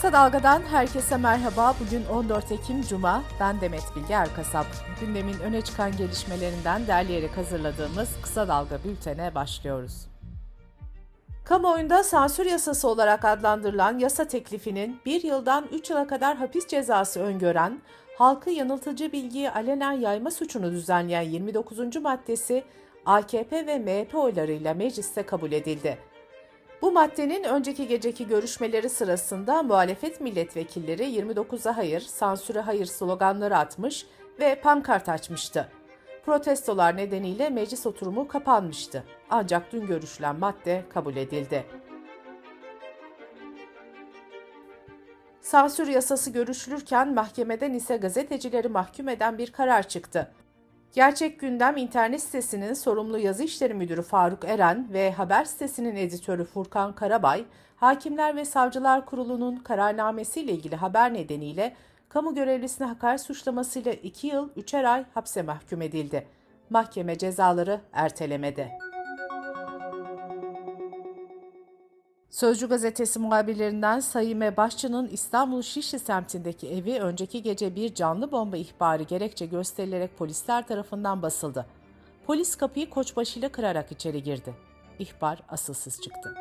Kısa Dalga'dan herkese merhaba. Bugün 14 Ekim Cuma. Ben Demet Bilge Erkasap. Gündemin öne çıkan gelişmelerinden derleyerek hazırladığımız Kısa Dalga bültene başlıyoruz. Kamuoyunda sansür yasası olarak adlandırılan yasa teklifinin bir yıldan 3 yıla kadar hapis cezası öngören, halkı yanıltıcı bilgiyi alenen yayma suçunu düzenleyen 29. maddesi AKP ve MHP oylarıyla mecliste kabul edildi. Bu maddenin önceki geceki görüşmeleri sırasında muhalefet milletvekilleri 29'a hayır, sansüre hayır sloganları atmış ve pankart açmıştı. Protestolar nedeniyle meclis oturumu kapanmıştı. Ancak dün görüşülen madde kabul edildi. Sansür yasası görüşülürken mahkemeden ise gazetecileri mahkum eden bir karar çıktı. Gerçek Gündem internet sitesinin sorumlu yazı işleri müdürü Faruk Eren ve haber sitesinin editörü Furkan Karabay, Hakimler ve Savcılar Kurulu'nun kararnamesiyle ilgili haber nedeniyle kamu görevlisine hakaret suçlamasıyla 2 yıl 3'er ay hapse mahkum edildi. Mahkeme cezaları ertelemedi. Sözcü gazetesi muhabirlerinden Sayime Başçı'nın İstanbul Şişli semtindeki evi önceki gece bir canlı bomba ihbarı gerekçe gösterilerek polisler tarafından basıldı. Polis kapıyı koçbaşıyla kırarak içeri girdi. İhbar asılsız çıktı.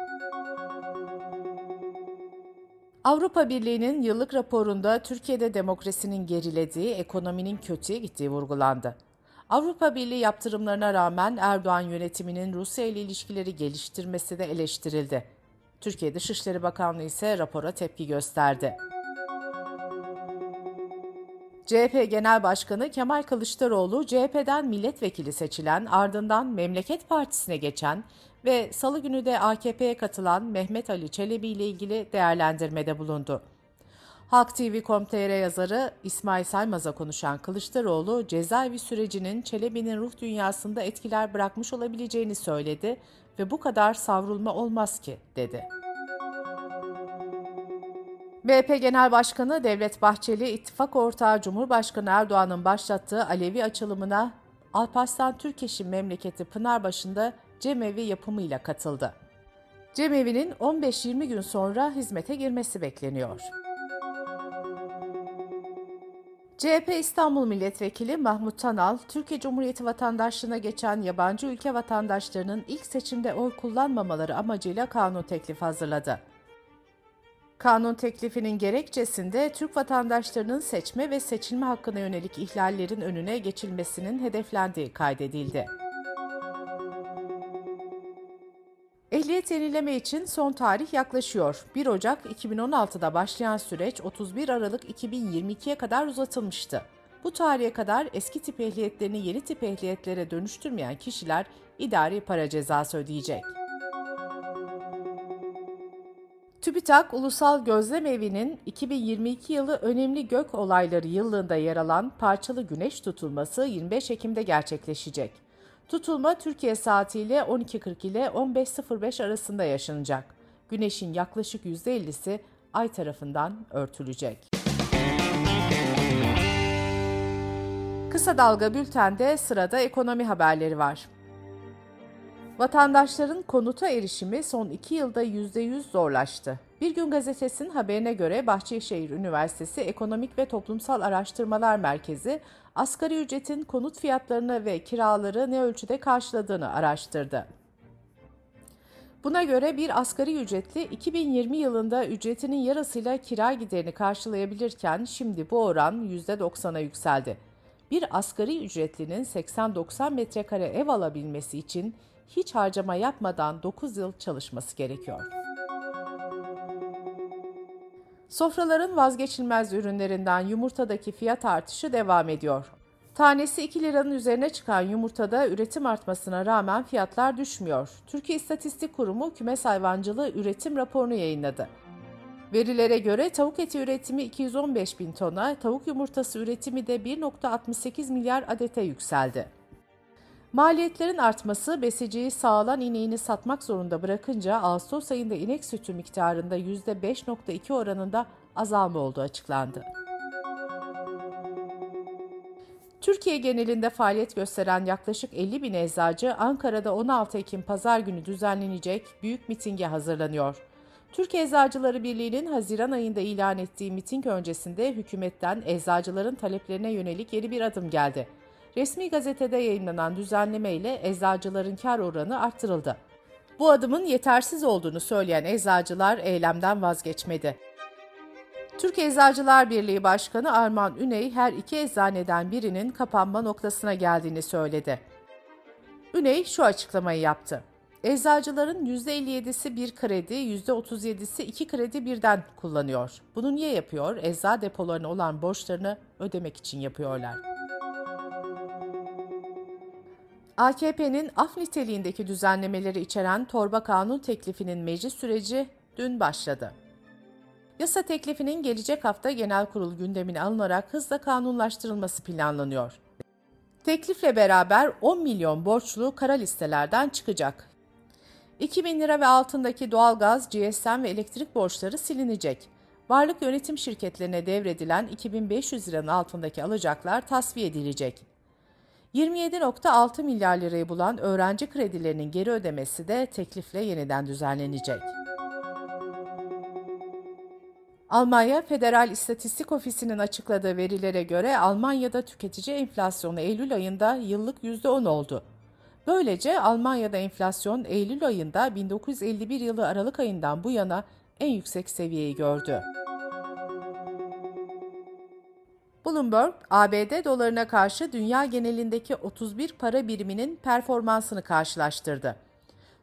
Avrupa Birliği'nin yıllık raporunda Türkiye'de demokrasinin gerilediği, ekonominin kötüye gittiği vurgulandı. Avrupa Birliği yaptırımlarına rağmen Erdoğan yönetiminin Rusya ile ilişkileri geliştirmesi de eleştirildi. Türkiye Dışişleri Bakanlığı ise rapora tepki gösterdi. CHP Genel Başkanı Kemal Kılıçdaroğlu, CHP'den milletvekili seçilen, ardından Memleket Partisi'ne geçen ve salı günü de AKP'ye katılan Mehmet Ali Çelebi ile ilgili değerlendirmede bulundu. Halk TV.com.tr yazarı İsmail Saymaz'a konuşan Kılıçdaroğlu, cezaevi sürecinin Çelebi'nin ruh dünyasında etkiler bırakmış olabileceğini söyledi ve bu kadar savrulma olmaz ki, dedi. MHP Genel Başkanı Devlet Bahçeli, ittifak ortağı Cumhurbaşkanı Erdoğan'ın başlattığı Alevi açılımına Alparslan Türkeş'in memleketi Pınarbaşı'nda cemevi yapımıyla katıldı. Cemevi'nin 15-20 gün sonra hizmete girmesi bekleniyor. CHP İstanbul Milletvekili Mahmut Tanal, Türkiye Cumhuriyeti vatandaşlığına geçen yabancı ülke vatandaşlarının ilk seçimde oy kullanmamaları amacıyla kanun teklifi hazırladı. Kanun teklifinin gerekçesinde Türk vatandaşlarının seçme ve seçilme hakkına yönelik ihlallerin önüne geçilmesinin hedeflendiği kaydedildi. Ehliyet yenileme için son tarih yaklaşıyor. 1 Ocak 2016'da başlayan süreç 31 Aralık 2022'ye kadar uzatılmıştı. Bu tarihe kadar eski tip ehliyetlerini yeni tip ehliyetlere dönüştürmeyen kişiler idari para cezası ödeyecek. TÜBİTAK Ulusal Gözlem Evi'nin 2022 yılı önemli gök olayları yıllığında yer alan parçalı güneş tutulması 25 Ekim'de gerçekleşecek. Tutulma Türkiye saatiyle 12.40 ile 15.05 arasında yaşanacak. Güneşin yaklaşık %50'si ay tarafından örtülecek. Kısa Dalga Bülten'de sırada ekonomi haberleri var. Vatandaşların konuta erişimi son iki yılda %100 zorlaştı. Bir Gün Gazetesi'nin haberine göre Bahçeşehir Üniversitesi Ekonomik ve Toplumsal Araştırmalar Merkezi, asgari ücretin konut fiyatlarını ve kiraları ne ölçüde karşıladığını araştırdı. Buna göre bir asgari ücretli 2020 yılında ücretinin yarısıyla kira giderini karşılayabilirken şimdi bu oran %90'a yükseldi. Bir asgari ücretlinin 80-90 metrekare ev alabilmesi için hiç harcama yapmadan 9 yıl çalışması gerekiyor. Sofraların vazgeçilmez ürünlerinden yumurtadaki fiyat artışı devam ediyor. Tanesi 2 liranın üzerine çıkan yumurtada üretim artmasına rağmen fiyatlar düşmüyor. Türkiye İstatistik Kurumu kümes hayvancılığı üretim raporunu yayınladı. Verilere göre tavuk eti üretimi 215 bin tona, tavuk yumurtası üretimi de 1.68 milyar adete yükseldi. Maliyetlerin artması besiciyi sağlan ineğini satmak zorunda bırakınca Ağustos ayında inek sütü miktarında %5.2 oranında azalma olduğu açıklandı. Türkiye genelinde faaliyet gösteren yaklaşık 50 bin eczacı Ankara'da 16 Ekim pazar günü düzenlenecek büyük mitinge hazırlanıyor. Türkiye Eczacıları Birliği'nin Haziran ayında ilan ettiği miting öncesinde hükümetten eczacıların taleplerine yönelik yeni bir adım geldi. Resmi gazetede yayınlanan düzenleme ile eczacıların kar oranı arttırıldı. Bu adımın yetersiz olduğunu söyleyen eczacılar eylemden vazgeçmedi. Türkiye Eczacılar Birliği Başkanı Arman Üney her iki eczaneden birinin kapanma noktasına geldiğini söyledi. Üney şu açıklamayı yaptı. Eczacıların %57'si bir kredi, %37'si iki kredi birden kullanıyor. Bunu niye yapıyor? Ecza depolarına olan borçlarını ödemek için yapıyorlar. AKP'nin af niteliğindeki düzenlemeleri içeren torba kanun teklifinin meclis süreci dün başladı. Yasa teklifinin gelecek hafta genel kurul gündemine alınarak hızla kanunlaştırılması planlanıyor. Teklifle beraber 10 milyon borçlu kara listelerden çıkacak. 2000 lira ve altındaki doğalgaz, GSM ve elektrik borçları silinecek. Varlık yönetim şirketlerine devredilen 2500 liranın altındaki alacaklar tasfiye edilecek. 27.6 milyar lirayı bulan öğrenci kredilerinin geri ödemesi de teklifle yeniden düzenlenecek. Almanya Federal İstatistik Ofisi'nin açıkladığı verilere göre Almanya'da tüketici enflasyonu Eylül ayında yıllık %10 oldu. Böylece Almanya'da enflasyon Eylül ayında 1951 yılı Aralık ayından bu yana en yüksek seviyeyi gördü. Bloomberg, ABD dolarına karşı dünya genelindeki 31 para biriminin performansını karşılaştırdı.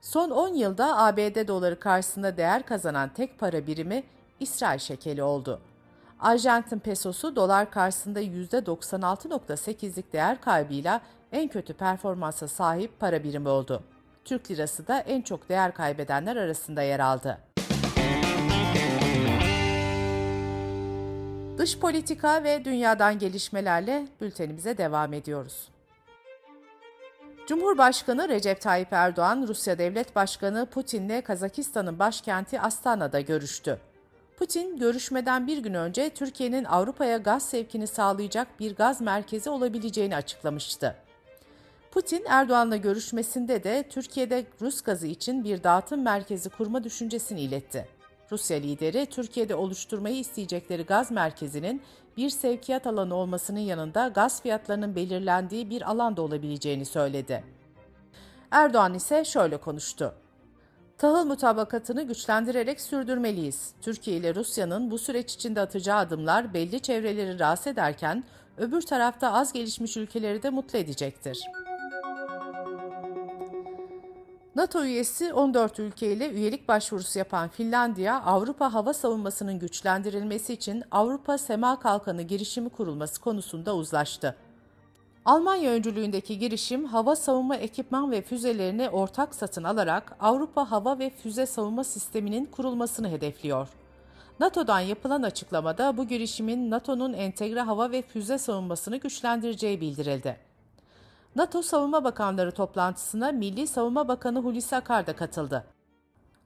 Son 10 yılda ABD doları karşısında değer kazanan tek para birimi İsrail şekeli oldu. Arjantin pesosu dolar karşısında %96.8'lik değer kaybıyla en kötü performansa sahip para birimi oldu. Türk lirası da en çok değer kaybedenler arasında yer aldı. Dış politika ve dünyadan gelişmelerle bültenimize devam ediyoruz. Cumhurbaşkanı Recep Tayyip Erdoğan, Rusya Devlet Başkanı Putin'le Kazakistan'ın başkenti Astana'da görüştü. Putin, görüşmeden bir gün önce Türkiye'nin Avrupa'ya gaz sevkini sağlayacak bir gaz merkezi olabileceğini açıklamıştı. Putin, Erdoğan'la görüşmesinde de Türkiye'de Rus gazı için bir dağıtım merkezi kurma düşüncesini iletti. Rusya lideri, Türkiye'de oluşturmayı isteyecekleri gaz merkezinin bir sevkiyat alanı olmasının yanında gaz fiyatlarının belirlendiği bir alanda olabileceğini söyledi. Erdoğan ise şöyle konuştu. Tahıl mutabakatını güçlendirerek sürdürmeliyiz. Türkiye ile Rusya'nın bu süreç içinde atacağı adımlar belli çevreleri rahatsız ederken öbür tarafta az gelişmiş ülkeleri de mutlu edecektir. NATO üyesi 14 ülke ile üyelik başvurusu yapan Finlandiya, Avrupa hava savunmasının güçlendirilmesi için Avrupa Sema Kalkanı girişimi kurulması konusunda uzlaştı. Almanya öncülüğündeki girişim hava savunma ekipman ve füzelerini ortak satın alarak Avrupa hava ve füze savunma sisteminin kurulmasını hedefliyor. NATO'dan yapılan açıklamada bu girişimin NATO'nun entegre hava ve füze savunmasını güçlendireceği bildirildi. NATO Savunma Bakanları toplantısına Milli Savunma Bakanı Hulusi Akar da katıldı.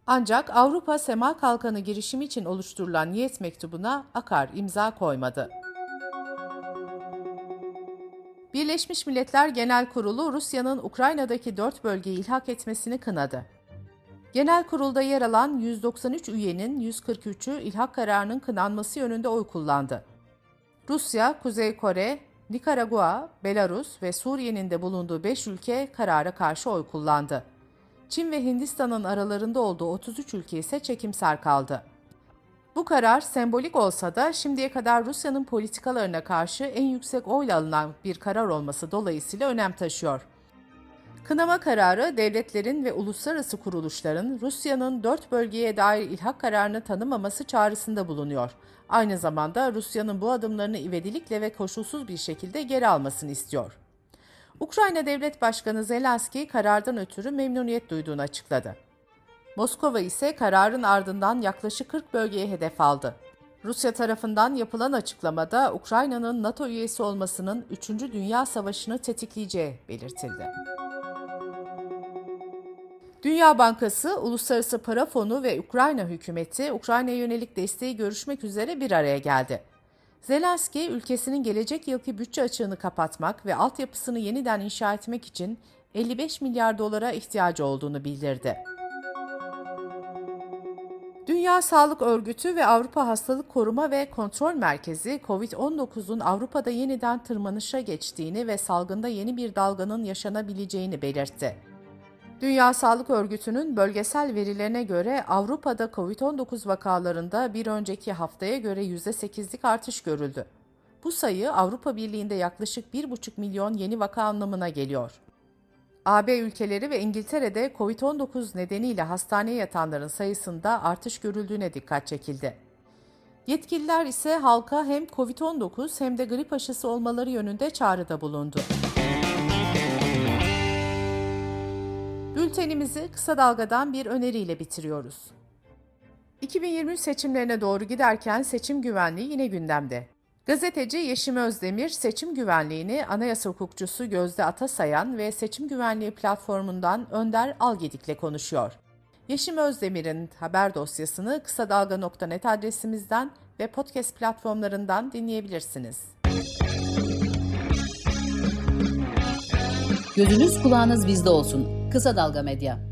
Ancak Avrupa Sema Kalkanı girişimi için oluşturulan niyet mektubuna Akar imza koymadı. Birleşmiş Milletler Genel Kurulu Rusya'nın Ukrayna'daki dört bölgeyi ilhak etmesini kınadı. Genel kurulda yer alan 193 üyenin 143'ü ilhak kararının kınanması yönünde oy kullandı. Rusya, Kuzey Kore, Nikaragua, Belarus ve Suriye'nin de bulunduğu 5 ülke karara karşı oy kullandı. Çin ve Hindistan'ın aralarında olduğu 33 ülke ise çekimser kaldı. Bu karar sembolik olsa da şimdiye kadar Rusya'nın politikalarına karşı en yüksek oyla alınan bir karar olması dolayısıyla önem taşıyor. Kınama kararı devletlerin ve uluslararası kuruluşların Rusya'nın dört bölgeye dair ilhak kararını tanımaması çağrısında bulunuyor. Aynı zamanda Rusya'nın bu adımlarını ivedilikle ve koşulsuz bir şekilde geri almasını istiyor. Ukrayna Devlet Başkanı Zelenski karardan ötürü memnuniyet duyduğunu açıkladı. Moskova ise kararın ardından yaklaşık 40 bölgeye hedef aldı. Rusya tarafından yapılan açıklamada Ukrayna'nın NATO üyesi olmasının 3. Dünya Savaşı'nı tetikleyeceği belirtildi. Dünya Bankası, Uluslararası Para Fonu ve Ukrayna hükümeti Ukrayna'ya yönelik desteği görüşmek üzere bir araya geldi. Zelenski, ülkesinin gelecek yılki bütçe açığını kapatmak ve altyapısını yeniden inşa etmek için 55 milyar dolara ihtiyacı olduğunu bildirdi. Dünya Sağlık Örgütü ve Avrupa Hastalık Koruma ve Kontrol Merkezi, COVID-19'un Avrupa'da yeniden tırmanışa geçtiğini ve salgında yeni bir dalganın yaşanabileceğini belirtti. Dünya Sağlık Örgütü'nün bölgesel verilerine göre Avrupa'da COVID-19 vakalarında bir önceki haftaya göre %8'lik artış görüldü. Bu sayı Avrupa Birliği'nde yaklaşık 1,5 milyon yeni vaka anlamına geliyor. AB ülkeleri ve İngiltere'de COVID-19 nedeniyle hastaneye yatanların sayısında artış görüldüğüne dikkat çekildi. Yetkililer ise halka hem COVID-19 hem de grip aşısı olmaları yönünde çağrıda bulundu. Bültenimizi kısa dalgadan bir öneriyle bitiriyoruz. 2023 seçimlerine doğru giderken seçim güvenliği yine gündemde. Gazeteci Yeşim Özdemir seçim güvenliğini anayasa hukukçusu Gözde Atasayan ve seçim güvenliği platformundan Önder Algedik'le konuşuyor. Yeşim Özdemir'in haber dosyasını kısa dalga.net adresimizden ve podcast platformlarından dinleyebilirsiniz. Gözünüz kulağınız bizde olsun. Kısa Dalga Medya.